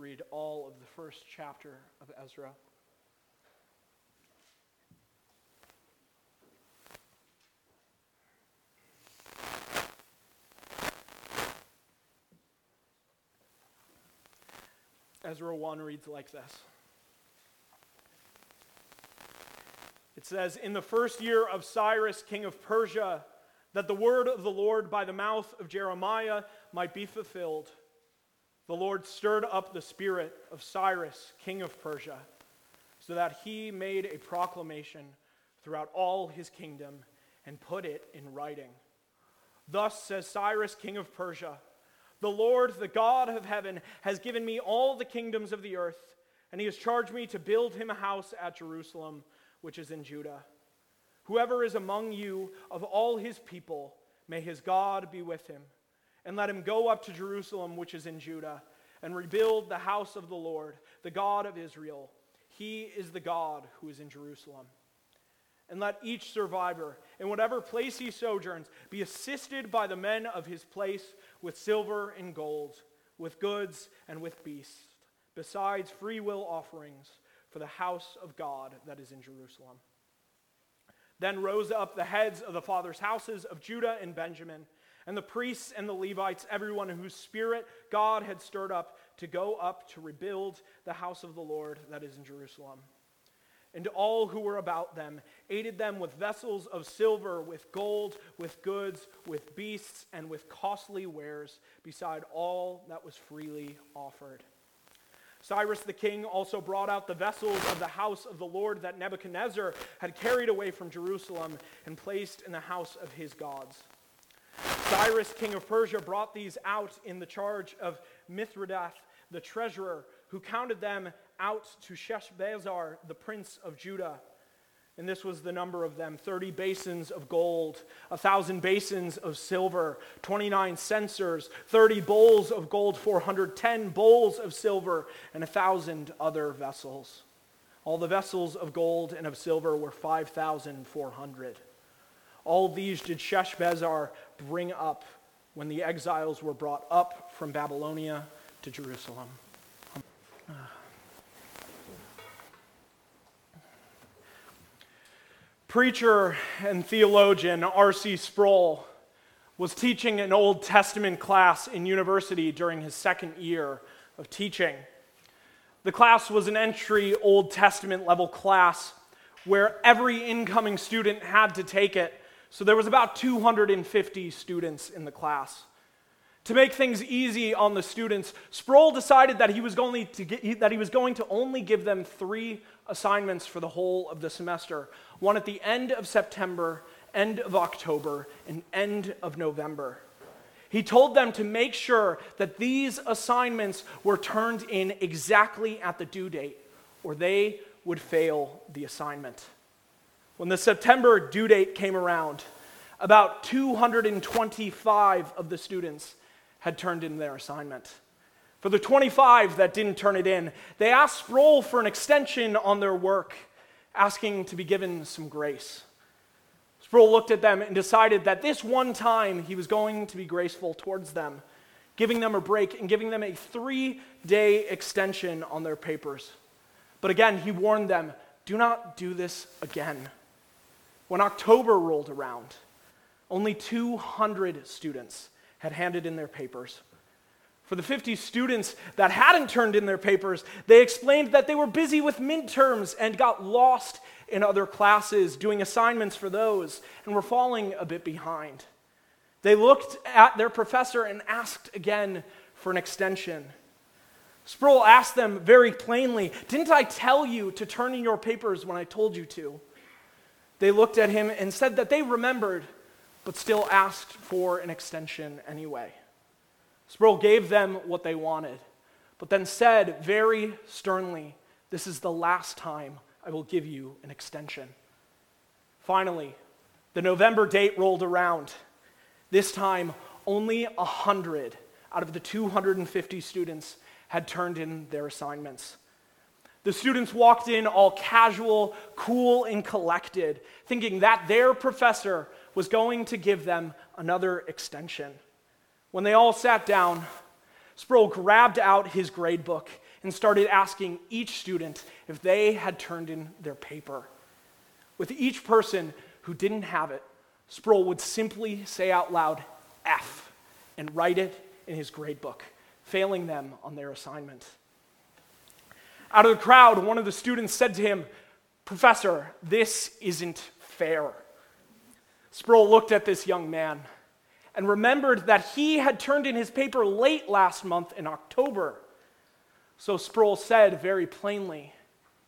read all of the first chapter of Ezra. Ezra 1 reads like this. It says, In the first year of Cyrus, king of Persia, that the word of the Lord by the mouth of Jeremiah might be fulfilled, the Lord stirred up the spirit of Cyrus, king of Persia, so that he made a proclamation throughout all his kingdom and put it in writing. Thus says Cyrus, king of Persia The Lord, the God of heaven, has given me all the kingdoms of the earth, and he has charged me to build him a house at Jerusalem, which is in Judah. Whoever is among you of all his people, may his God be with him. And let him go up to Jerusalem, which is in Judah, and rebuild the house of the Lord, the God of Israel. He is the God who is in Jerusalem. And let each survivor, in whatever place he sojourns, be assisted by the men of his place with silver and gold, with goods and with beasts, besides free will offerings for the house of God that is in Jerusalem. Then rose up the heads of the fathers' houses of Judah and Benjamin, and the priests and the Levites, everyone whose spirit God had stirred up to go up to rebuild the house of the Lord that is in Jerusalem. And all who were about them aided them with vessels of silver, with gold, with goods, with beasts, and with costly wares, beside all that was freely offered. Cyrus the king also brought out the vessels of the house of the Lord that Nebuchadnezzar had carried away from Jerusalem and placed in the house of his gods. Cyrus, king of Persia, brought these out in the charge of Mithredath, the treasurer, who counted them out to Sheshbazzar, the prince of Judah and this was the number of them 30 basins of gold, a 1,000 basins of silver, 29 censers, 30 bowls of gold, 410 bowls of silver, and a 1,000 other vessels. All the vessels of gold and of silver were 5,400. All these did Sheshbazzar bring up when the exiles were brought up from Babylonia to Jerusalem. Preacher and theologian R.C. Sproul was teaching an Old Testament class in university during his second year of teaching. The class was an entry Old Testament level class where every incoming student had to take it. So there was about 250 students in the class. To make things easy on the students, Sproul decided that he was going to, get, that he was going to only give them three assignments for the whole of the semester one at the end of September, end of October, and end of November. He told them to make sure that these assignments were turned in exactly at the due date, or they would fail the assignment. When the September due date came around, about 225 of the students had turned in their assignment. For the 25 that didn't turn it in, they asked Sproul for an extension on their work, asking to be given some grace. Sproul looked at them and decided that this one time he was going to be graceful towards them, giving them a break and giving them a three day extension on their papers. But again, he warned them do not do this again. When October rolled around, only 200 students had handed in their papers. For the 50 students that hadn't turned in their papers, they explained that they were busy with midterms and got lost in other classes doing assignments for those and were falling a bit behind. They looked at their professor and asked again for an extension. Sproul asked them very plainly, Didn't I tell you to turn in your papers when I told you to? They looked at him and said that they remembered, but still asked for an extension anyway. Sproul gave them what they wanted, but then said very sternly, This is the last time I will give you an extension. Finally, the November date rolled around. This time, only 100 out of the 250 students had turned in their assignments. The students walked in all casual, cool, and collected, thinking that their professor was going to give them another extension. When they all sat down, Sproul grabbed out his grade book and started asking each student if they had turned in their paper. With each person who didn't have it, Sproul would simply say out loud, F, and write it in his grade book, failing them on their assignment. Out of the crowd, one of the students said to him, Professor, this isn't fair. Sproul looked at this young man and remembered that he had turned in his paper late last month in October. So Sproul said very plainly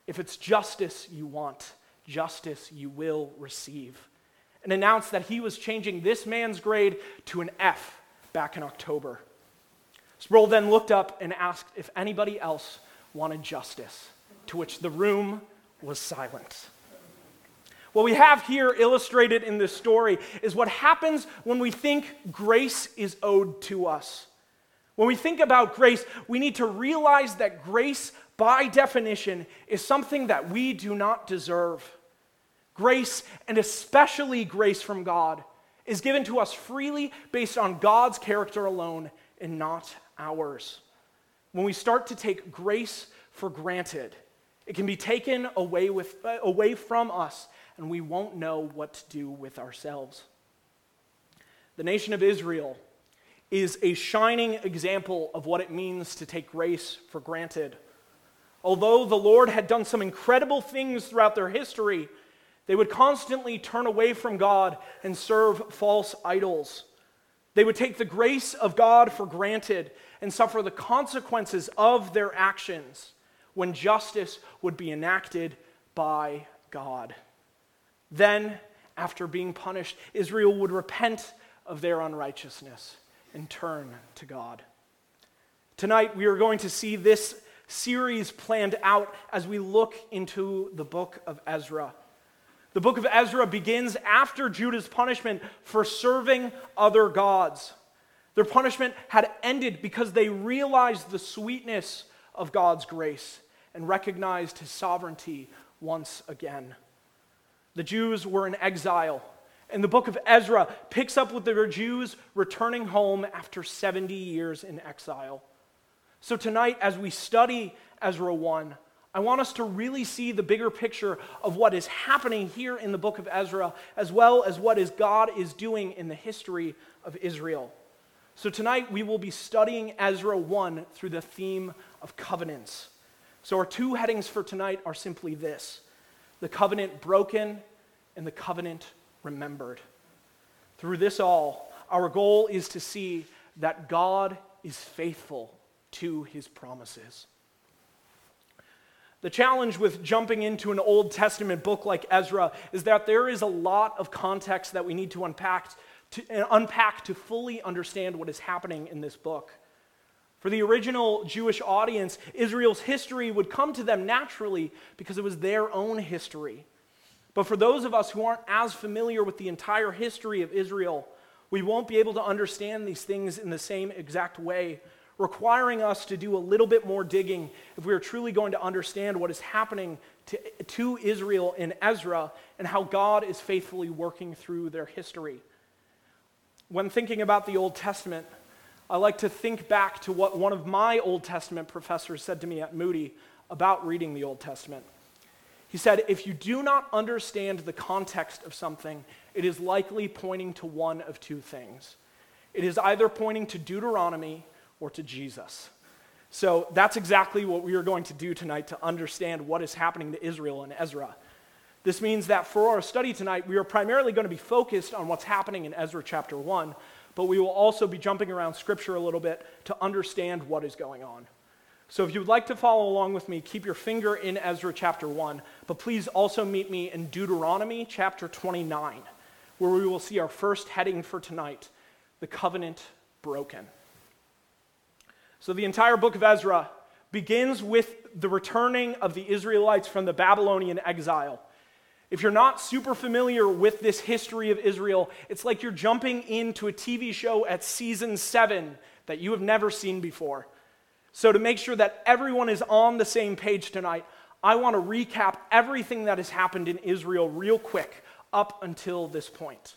if it's justice you want, justice you will receive. And announced that he was changing this man's grade to an F back in October. Sproul then looked up and asked if anybody else wanted justice, to which the room was silent. What we have here illustrated in this story is what happens when we think grace is owed to us. When we think about grace, we need to realize that grace, by definition, is something that we do not deserve. Grace, and especially grace from God, is given to us freely based on God's character alone and not ours. When we start to take grace for granted, it can be taken away, with, uh, away from us, and we won't know what to do with ourselves. The nation of Israel is a shining example of what it means to take grace for granted. Although the Lord had done some incredible things throughout their history, they would constantly turn away from God and serve false idols. They would take the grace of God for granted and suffer the consequences of their actions when justice would be enacted by God. Then, after being punished, Israel would repent of their unrighteousness and turn to God. Tonight, we are going to see this series planned out as we look into the book of Ezra. The book of Ezra begins after Judah's punishment for serving other gods. Their punishment had ended because they realized the sweetness of God's grace and recognized his sovereignty once again. The Jews were in exile and the book of Ezra picks up with the Jews returning home after 70 years in exile. So tonight, as we study Ezra 1, I want us to really see the bigger picture of what is happening here in the book of Ezra, as well as what is God is doing in the history of Israel. So tonight we will be studying Ezra 1 through the theme of covenants. So our two headings for tonight are simply this the covenant broken and the covenant remembered. Through this all, our goal is to see that God is faithful to his promises. The challenge with jumping into an Old Testament book like Ezra is that there is a lot of context that we need to unpack to, unpack to fully understand what is happening in this book. For the original Jewish audience, Israel's history would come to them naturally because it was their own history. But for those of us who aren't as familiar with the entire history of Israel, we won't be able to understand these things in the same exact way, requiring us to do a little bit more digging if we are truly going to understand what is happening to, to Israel in Ezra and how God is faithfully working through their history. When thinking about the Old Testament, I like to think back to what one of my Old Testament professors said to me at Moody about reading the Old Testament. He said, if you do not understand the context of something, it is likely pointing to one of two things. It is either pointing to Deuteronomy or to Jesus. So that's exactly what we are going to do tonight to understand what is happening to Israel and Ezra. This means that for our study tonight, we are primarily going to be focused on what's happening in Ezra chapter 1, but we will also be jumping around scripture a little bit to understand what is going on. So if you would like to follow along with me, keep your finger in Ezra chapter 1, but please also meet me in Deuteronomy chapter 29, where we will see our first heading for tonight the covenant broken. So the entire book of Ezra begins with the returning of the Israelites from the Babylonian exile. If you're not super familiar with this history of Israel, it's like you're jumping into a TV show at season seven that you have never seen before. So, to make sure that everyone is on the same page tonight, I want to recap everything that has happened in Israel real quick up until this point.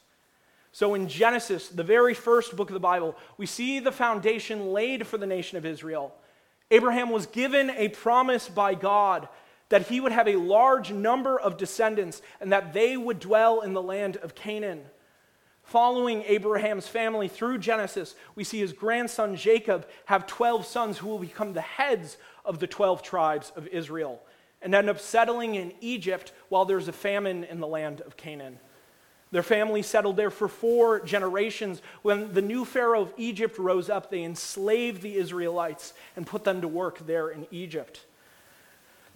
So, in Genesis, the very first book of the Bible, we see the foundation laid for the nation of Israel. Abraham was given a promise by God that he would have a large number of descendants and that they would dwell in the land of Canaan. Following Abraham's family through Genesis, we see his grandson Jacob have 12 sons who will become the heads of the 12 tribes of Israel and end up settling in Egypt while there's a famine in the land of Canaan. Their family settled there for four generations. When the new Pharaoh of Egypt rose up, they enslaved the Israelites and put them to work there in Egypt.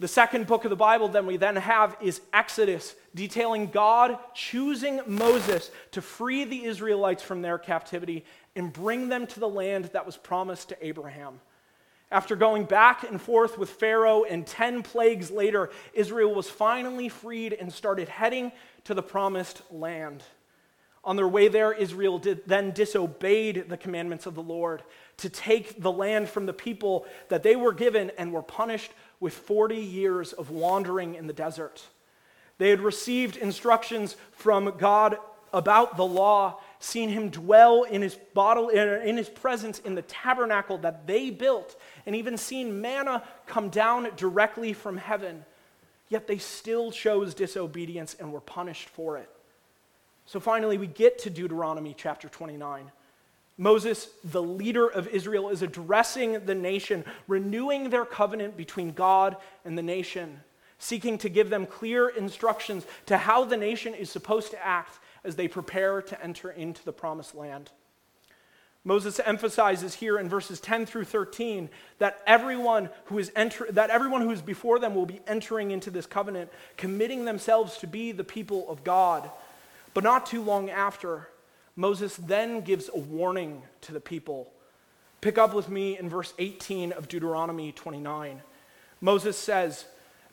The second book of the Bible then we then have is Exodus, detailing God choosing Moses to free the Israelites from their captivity and bring them to the land that was promised to Abraham. After going back and forth with Pharaoh and 10 plagues later, Israel was finally freed and started heading to the promised land. On their way there, Israel did, then disobeyed the commandments of the Lord to take the land from the people that they were given and were punished with 40 years of wandering in the desert. They had received instructions from God about the law, seen him dwell in his, bottle, in his presence in the tabernacle that they built, and even seen manna come down directly from heaven. Yet they still chose disobedience and were punished for it. So finally, we get to Deuteronomy chapter 29. Moses, the leader of Israel, is addressing the nation, renewing their covenant between God and the nation, seeking to give them clear instructions to how the nation is supposed to act as they prepare to enter into the promised land. Moses emphasizes here in verses 10 through 13 that everyone who is enter, that everyone who is before them will be entering into this covenant, committing themselves to be the people of God. But not too long after, Moses then gives a warning to the people. Pick up with me in verse 18 of Deuteronomy 29. Moses says,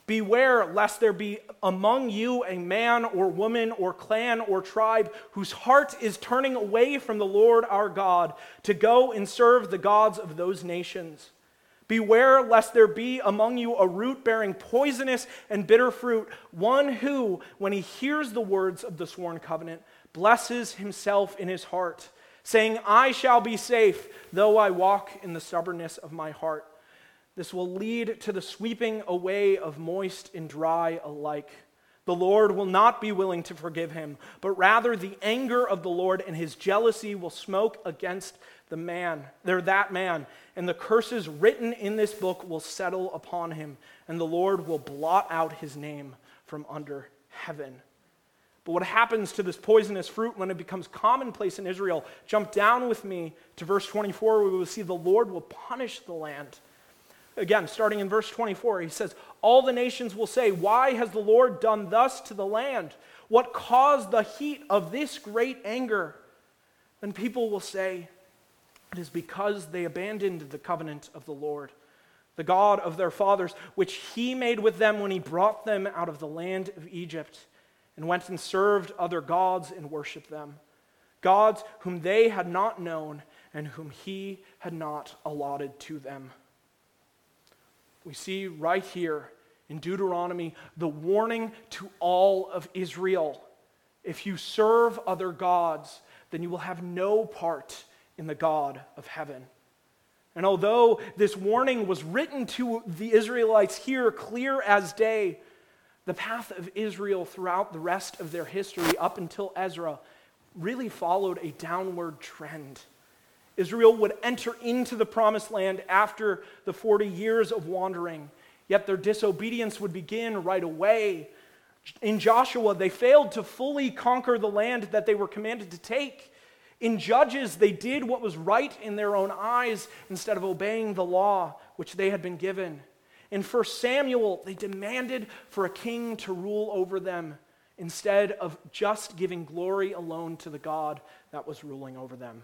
Beware lest there be among you a man or woman or clan or tribe whose heart is turning away from the Lord our God to go and serve the gods of those nations. Beware lest there be among you a root bearing poisonous and bitter fruit, one who, when he hears the words of the sworn covenant, blesses himself in his heart, saying, I shall be safe, though I walk in the stubbornness of my heart. This will lead to the sweeping away of moist and dry alike. The Lord will not be willing to forgive him, but rather the anger of the Lord and his jealousy will smoke against the man, there that man, and the curses written in this book will settle upon him, and the Lord will blot out his name from under heaven. But what happens to this poisonous fruit when it becomes commonplace in Israel? Jump down with me to verse 24, where we will see the Lord will punish the land. Again, starting in verse 24, he says, All the nations will say, Why has the Lord done thus to the land? What caused the heat of this great anger? Then people will say, It is because they abandoned the covenant of the Lord, the God of their fathers, which he made with them when he brought them out of the land of Egypt and went and served other gods and worshiped them, gods whom they had not known and whom he had not allotted to them. We see right here in Deuteronomy the warning to all of Israel if you serve other gods, then you will have no part in the God of heaven. And although this warning was written to the Israelites here clear as day, the path of Israel throughout the rest of their history up until Ezra really followed a downward trend. Israel would enter into the promised land after the 40 years of wandering, yet their disobedience would begin right away. In Joshua, they failed to fully conquer the land that they were commanded to take. In Judges, they did what was right in their own eyes instead of obeying the law which they had been given. In 1 Samuel, they demanded for a king to rule over them instead of just giving glory alone to the God that was ruling over them.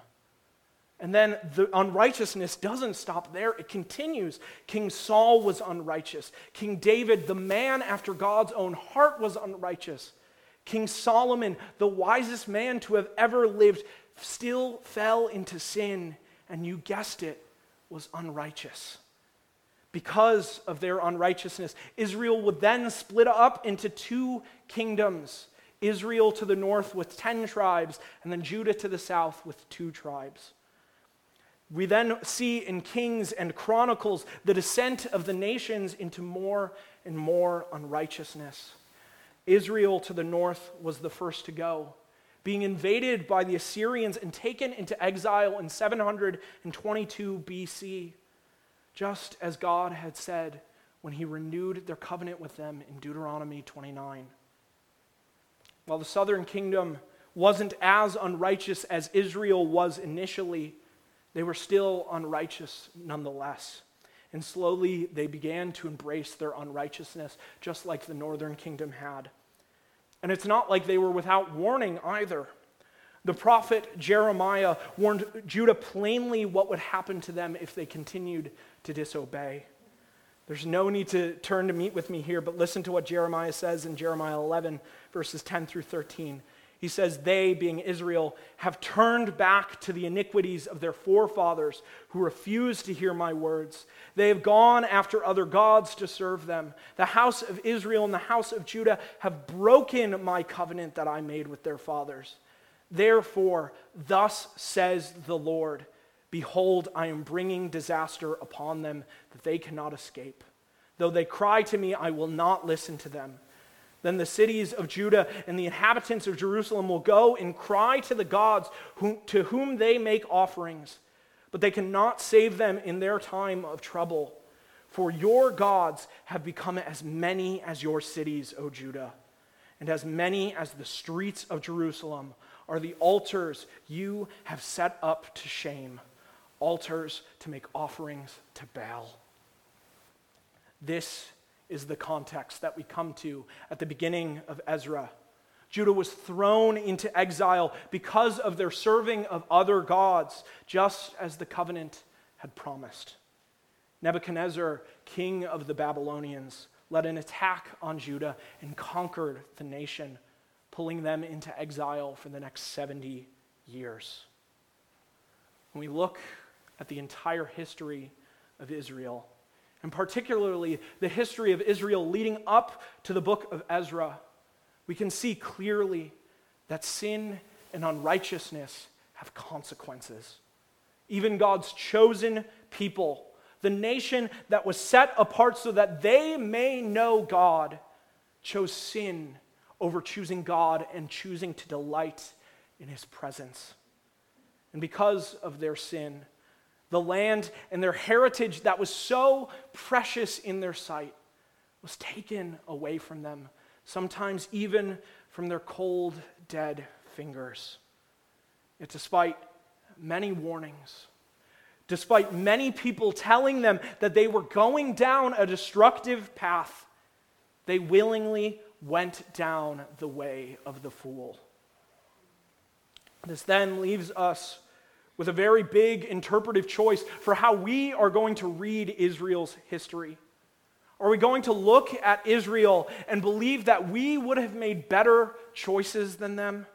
And then the unrighteousness doesn't stop there, it continues. King Saul was unrighteous. King David, the man after God's own heart, was unrighteous. King Solomon, the wisest man to have ever lived, still fell into sin, and you guessed it, was unrighteous because of their unrighteousness. Israel would then split up into two kingdoms Israel to the north with 10 tribes, and then Judah to the south with two tribes. We then see in Kings and Chronicles the descent of the nations into more and more unrighteousness. Israel to the north was the first to go, being invaded by the Assyrians and taken into exile in 722 BC, just as God had said when he renewed their covenant with them in Deuteronomy 29. While the southern kingdom wasn't as unrighteous as Israel was initially, they were still unrighteous nonetheless. And slowly they began to embrace their unrighteousness, just like the northern kingdom had. And it's not like they were without warning either. The prophet Jeremiah warned Judah plainly what would happen to them if they continued to disobey. There's no need to turn to meet with me here, but listen to what Jeremiah says in Jeremiah 11, verses 10 through 13. He says, They, being Israel, have turned back to the iniquities of their forefathers who refused to hear my words. They have gone after other gods to serve them. The house of Israel and the house of Judah have broken my covenant that I made with their fathers. Therefore, thus says the Lord Behold, I am bringing disaster upon them that they cannot escape. Though they cry to me, I will not listen to them. Then the cities of Judah and the inhabitants of Jerusalem will go and cry to the gods to whom they make offerings, but they cannot save them in their time of trouble. For your gods have become as many as your cities, O Judah, and as many as the streets of Jerusalem are the altars you have set up to shame, altars to make offerings to Baal. This is the context that we come to at the beginning of Ezra. Judah was thrown into exile because of their serving of other gods, just as the covenant had promised. Nebuchadnezzar, king of the Babylonians, led an attack on Judah and conquered the nation, pulling them into exile for the next 70 years. When we look at the entire history of Israel, and particularly the history of Israel leading up to the book of Ezra, we can see clearly that sin and unrighteousness have consequences. Even God's chosen people, the nation that was set apart so that they may know God, chose sin over choosing God and choosing to delight in his presence. And because of their sin, the land and their heritage that was so precious in their sight was taken away from them, sometimes even from their cold, dead fingers. Yet, despite many warnings, despite many people telling them that they were going down a destructive path, they willingly went down the way of the fool. This then leaves us with a very big interpretive choice for how we are going to read Israel's history. Are we going to look at Israel and believe that we would have made better choices than them?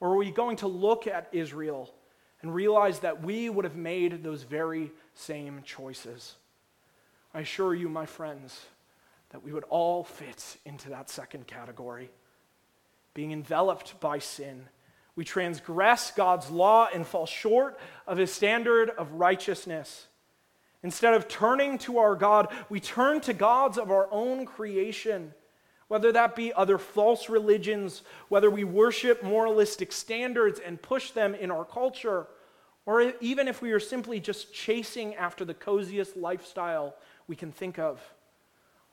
Or are we going to look at Israel and realize that we would have made those very same choices? I assure you, my friends, that we would all fit into that second category being enveloped by sin we transgress God's law and fall short of his standard of righteousness. Instead of turning to our God, we turn to gods of our own creation, whether that be other false religions, whether we worship moralistic standards and push them in our culture, or even if we are simply just chasing after the coziest lifestyle we can think of.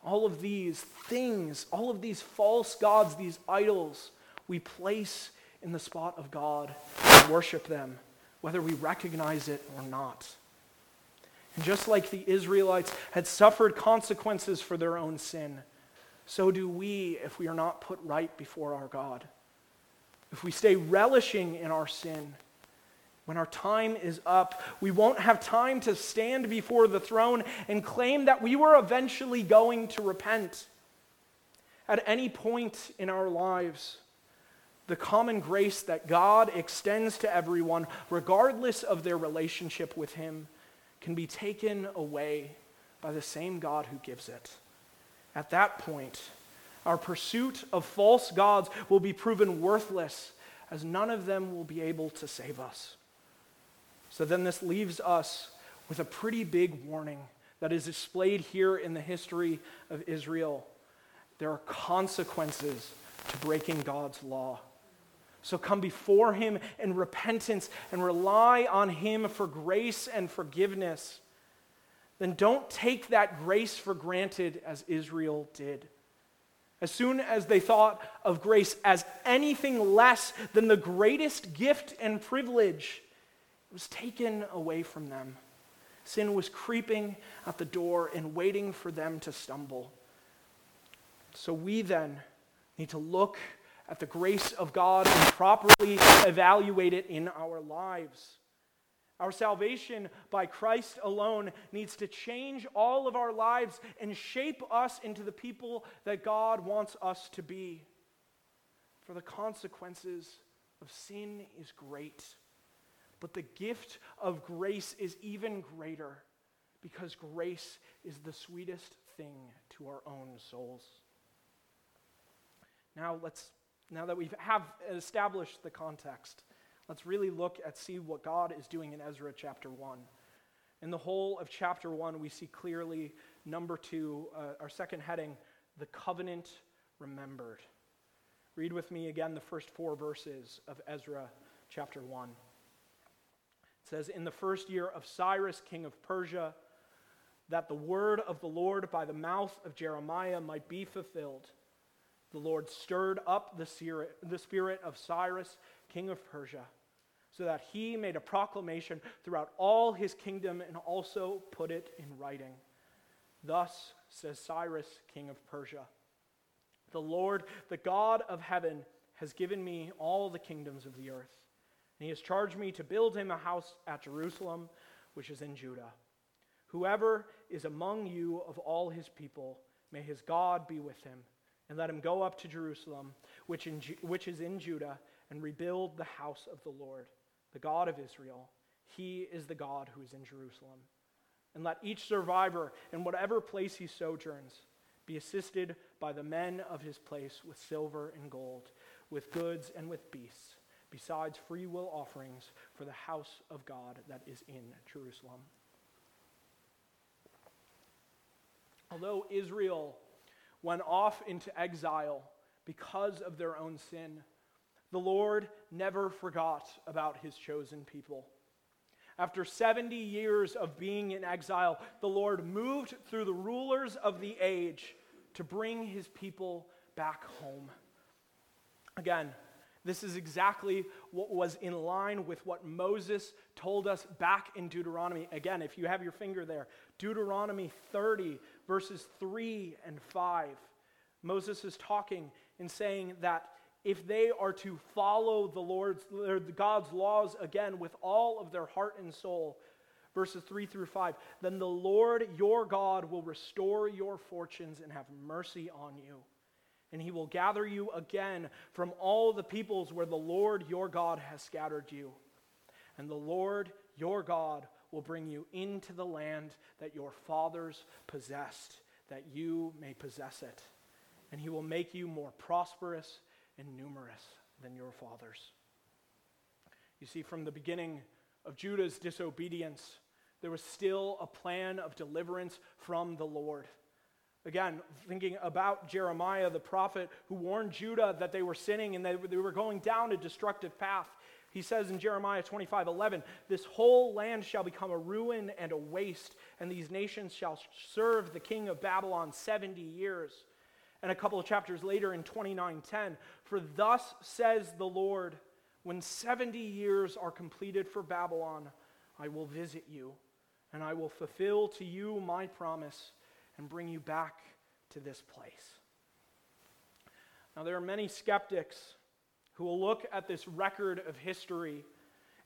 All of these things, all of these false gods, these idols, we place in the spot of God and worship them, whether we recognize it or not. And just like the Israelites had suffered consequences for their own sin, so do we if we are not put right before our God. If we stay relishing in our sin, when our time is up, we won't have time to stand before the throne and claim that we were eventually going to repent. At any point in our lives, the common grace that God extends to everyone, regardless of their relationship with Him, can be taken away by the same God who gives it. At that point, our pursuit of false gods will be proven worthless, as none of them will be able to save us. So then this leaves us with a pretty big warning that is displayed here in the history of Israel. There are consequences to breaking God's law. So come before Him in repentance and rely on Him for grace and forgiveness. Then don't take that grace for granted as Israel did. As soon as they thought of grace as anything less than the greatest gift and privilege, it was taken away from them. Sin was creeping at the door and waiting for them to stumble. So we then need to look at the grace of God and properly evaluate it in our lives. Our salvation by Christ alone needs to change all of our lives and shape us into the people that God wants us to be. For the consequences of sin is great, but the gift of grace is even greater because grace is the sweetest thing to our own souls. Now let's now that we have established the context, let's really look at see what God is doing in Ezra chapter 1. In the whole of chapter 1, we see clearly number 2, uh, our second heading, the covenant remembered. Read with me again the first four verses of Ezra chapter 1. It says, In the first year of Cyrus, king of Persia, that the word of the Lord by the mouth of Jeremiah might be fulfilled the Lord stirred up the spirit of Cyrus, king of Persia, so that he made a proclamation throughout all his kingdom and also put it in writing. Thus says Cyrus, king of Persia The Lord, the God of heaven, has given me all the kingdoms of the earth, and he has charged me to build him a house at Jerusalem, which is in Judah. Whoever is among you of all his people, may his God be with him and let him go up to Jerusalem, which, in, which is in Judah, and rebuild the house of the Lord, the God of Israel. He is the God who is in Jerusalem. And let each survivor, in whatever place he sojourns, be assisted by the men of his place with silver and gold, with goods and with beasts, besides free will offerings for the house of God that is in Jerusalem. Although Israel went off into exile because of their own sin, the Lord never forgot about his chosen people. After 70 years of being in exile, the Lord moved through the rulers of the age to bring his people back home. Again, this is exactly what was in line with what Moses told us back in Deuteronomy. Again, if you have your finger there, Deuteronomy 30, verses 3 and 5. Moses is talking and saying that if they are to follow the Lord's God's laws again with all of their heart and soul, verses 3 through 5, then the Lord your God will restore your fortunes and have mercy on you and he will gather you again from all the peoples where the Lord your God has scattered you. And the Lord your God will bring you into the land that your fathers possessed, that you may possess it. And he will make you more prosperous and numerous than your fathers. You see, from the beginning of Judah's disobedience, there was still a plan of deliverance from the Lord. Again, thinking about Jeremiah, the prophet who warned Judah that they were sinning and they, they were going down a destructive path. He says in Jeremiah 25 11, This whole land shall become a ruin and a waste, and these nations shall serve the king of Babylon 70 years. And a couple of chapters later in 29:10, For thus says the Lord, when 70 years are completed for Babylon, I will visit you, and I will fulfill to you my promise and bring you back to this place. Now, there are many skeptics who will look at this record of history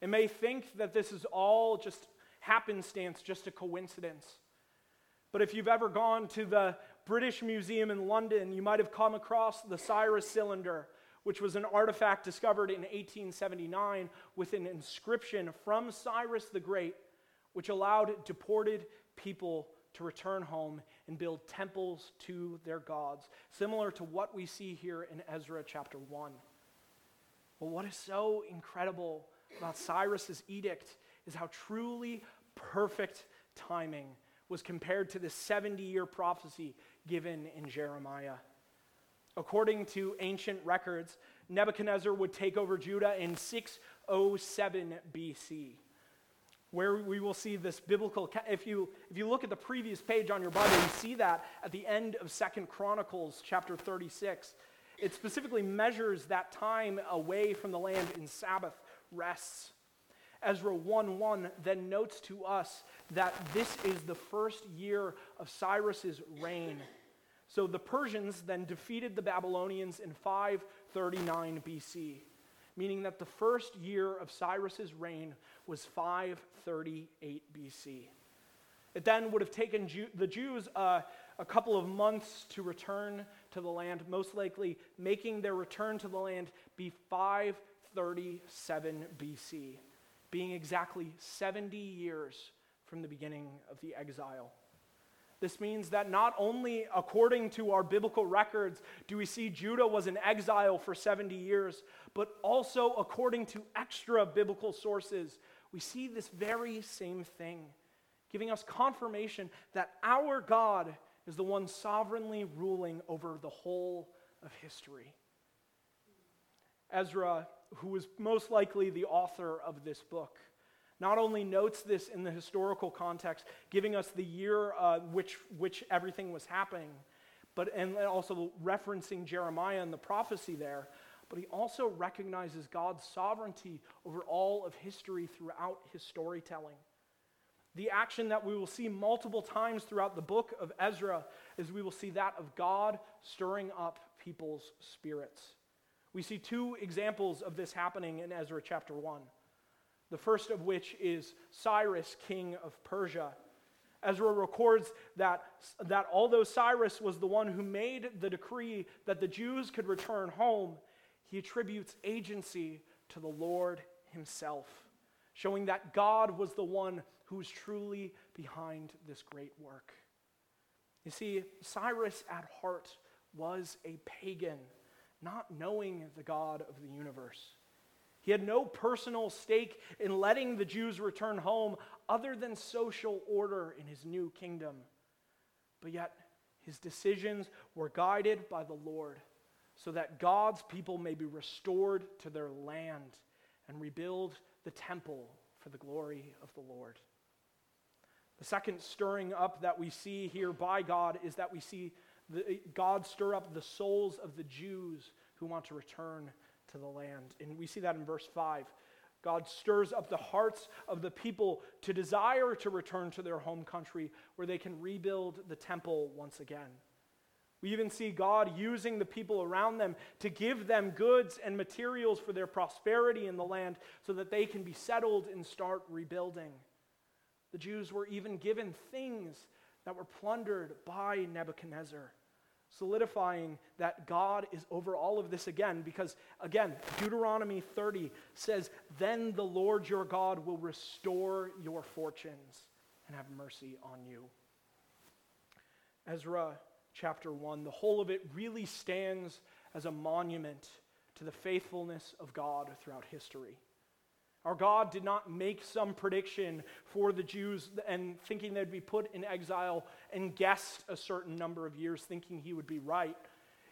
and may think that this is all just happenstance, just a coincidence. But if you've ever gone to the British Museum in London, you might have come across the Cyrus cylinder, which was an artifact discovered in 1879 with an inscription from Cyrus the Great, which allowed deported people to return home and build temples to their gods, similar to what we see here in Ezra chapter 1. Well, what is so incredible about Cyrus's edict is how truly perfect timing was compared to the 70 year prophecy given in Jeremiah. According to ancient records, Nebuchadnezzar would take over Judah in 607 BC, where we will see this biblical. If you, if you look at the previous page on your Bible, you see that at the end of Second Chronicles chapter 36. It specifically measures that time away from the land in Sabbath rests. Ezra 1 1 then notes to us that this is the first year of Cyrus's reign. So the Persians then defeated the Babylonians in 539 BC, meaning that the first year of Cyrus's reign was 538 BC. It then would have taken Jew- the Jews uh, a couple of months to return to the land, most likely making their return to the land be 537 BC being exactly 70 years from the beginning of the exile. This means that not only according to our biblical records do we see Judah was in exile for 70 years, but also according to extra biblical sources, we see this very same thing, giving us confirmation that our God is the one sovereignly ruling over the whole of history. Ezra who was most likely the author of this book, not only notes this in the historical context, giving us the year uh, which, which everything was happening, but and also referencing Jeremiah and the prophecy there, but he also recognizes God's sovereignty over all of history throughout his storytelling. The action that we will see multiple times throughout the book of Ezra is we will see that of God stirring up people's spirits. We see two examples of this happening in Ezra chapter 1. The first of which is Cyrus, king of Persia. Ezra records that, that although Cyrus was the one who made the decree that the Jews could return home, he attributes agency to the Lord himself, showing that God was the one who was truly behind this great work. You see, Cyrus at heart was a pagan not knowing the God of the universe. He had no personal stake in letting the Jews return home other than social order in his new kingdom. But yet, his decisions were guided by the Lord so that God's people may be restored to their land and rebuild the temple for the glory of the Lord. The second stirring up that we see here by God is that we see the, God stir up the souls of the Jews who want to return to the land. And we see that in verse 5. God stirs up the hearts of the people to desire to return to their home country where they can rebuild the temple once again. We even see God using the people around them to give them goods and materials for their prosperity in the land so that they can be settled and start rebuilding. The Jews were even given things that were plundered by Nebuchadnezzar solidifying that God is over all of this again, because again, Deuteronomy 30 says, Then the Lord your God will restore your fortunes and have mercy on you. Ezra chapter 1, the whole of it really stands as a monument to the faithfulness of God throughout history. Our God did not make some prediction for the Jews and thinking they'd be put in exile and guessed a certain number of years thinking he would be right.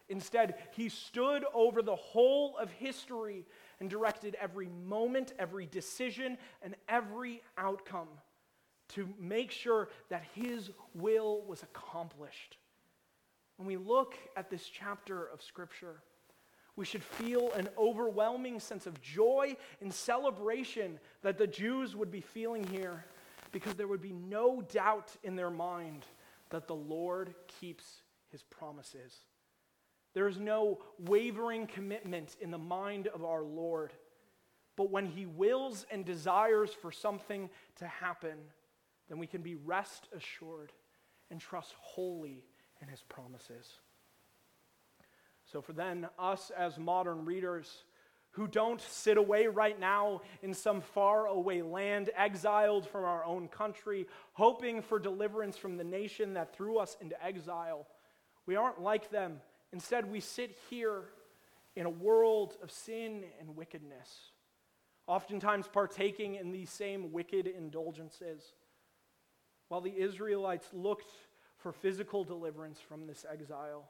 Instead, he stood over the whole of history and directed every moment, every decision, and every outcome to make sure that his will was accomplished. When we look at this chapter of Scripture, we should feel an overwhelming sense of joy and celebration that the Jews would be feeling here because there would be no doubt in their mind that the Lord keeps his promises. There is no wavering commitment in the mind of our Lord. But when he wills and desires for something to happen, then we can be rest assured and trust wholly in his promises. So, for then, us as modern readers who don't sit away right now in some far away land, exiled from our own country, hoping for deliverance from the nation that threw us into exile, we aren't like them. Instead, we sit here in a world of sin and wickedness. oftentimes partaking in these same wicked indulgences. While the Israelites looked for physical deliverance from this exile,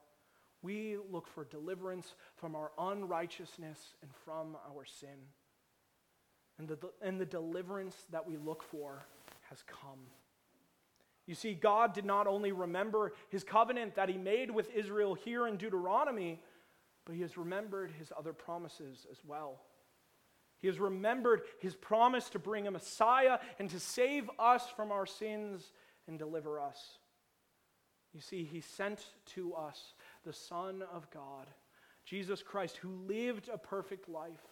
we look for deliverance from our unrighteousness and from our sin. And the, and the deliverance that we look for has come. You see, God did not only remember his covenant that he made with Israel here in Deuteronomy, but he has remembered his other promises as well. He has remembered his promise to bring a Messiah and to save us from our sins and deliver us. You see, he sent to us the Son of God, Jesus Christ, who lived a perfect life,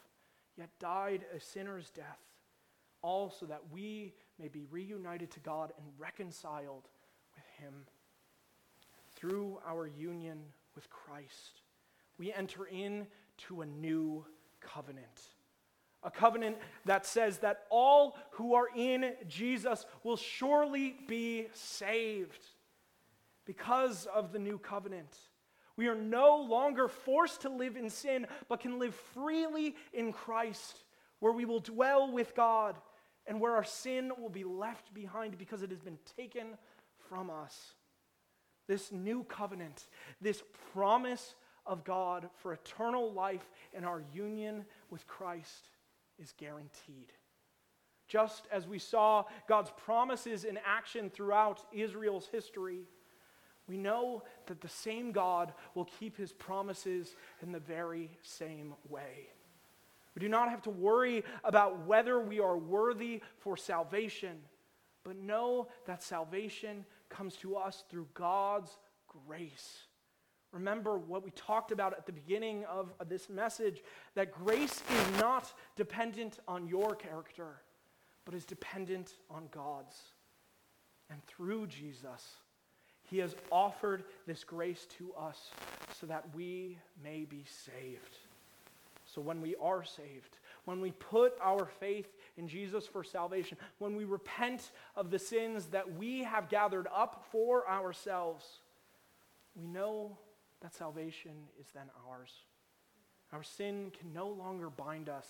yet died a sinner's death, all so that we may be reunited to God and reconciled with him. Through our union with Christ, we enter into a new covenant a covenant that says that all who are in Jesus will surely be saved because of the new covenant. We are no longer forced to live in sin, but can live freely in Christ, where we will dwell with God and where our sin will be left behind because it has been taken from us. This new covenant, this promise of God for eternal life and our union with Christ is guaranteed. Just as we saw God's promises in action throughout Israel's history, we know that the same God will keep his promises in the very same way. We do not have to worry about whether we are worthy for salvation, but know that salvation comes to us through God's grace. Remember what we talked about at the beginning of this message that grace is not dependent on your character, but is dependent on God's. And through Jesus, He has offered this grace to us so that we may be saved. So when we are saved, when we put our faith in Jesus for salvation, when we repent of the sins that we have gathered up for ourselves, we know that salvation is then ours. Our sin can no longer bind us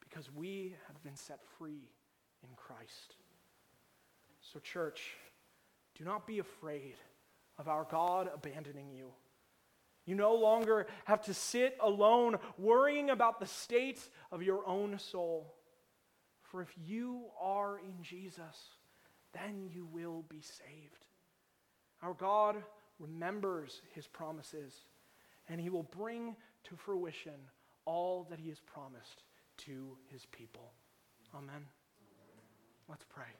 because we have been set free in Christ. So, church, do not be afraid of our God abandoning you. You no longer have to sit alone worrying about the state of your own soul. For if you are in Jesus, then you will be saved. Our God remembers his promises, and he will bring to fruition all that he has promised to his people. Amen. Let's pray.